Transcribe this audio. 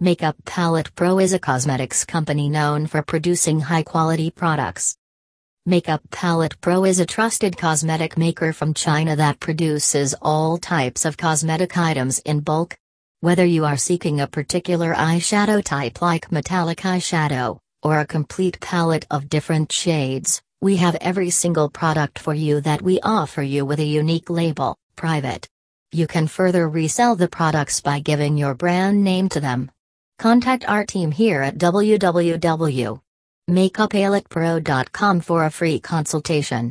Makeup Palette Pro is a cosmetics company known for producing high quality products. Makeup Palette Pro is a trusted cosmetic maker from China that produces all types of cosmetic items in bulk. Whether you are seeking a particular eyeshadow type like metallic eyeshadow, or a complete palette of different shades, we have every single product for you that we offer you with a unique label, private. You can further resell the products by giving your brand name to them. Contact our team here at www.makeuppalettepro.com for a free consultation.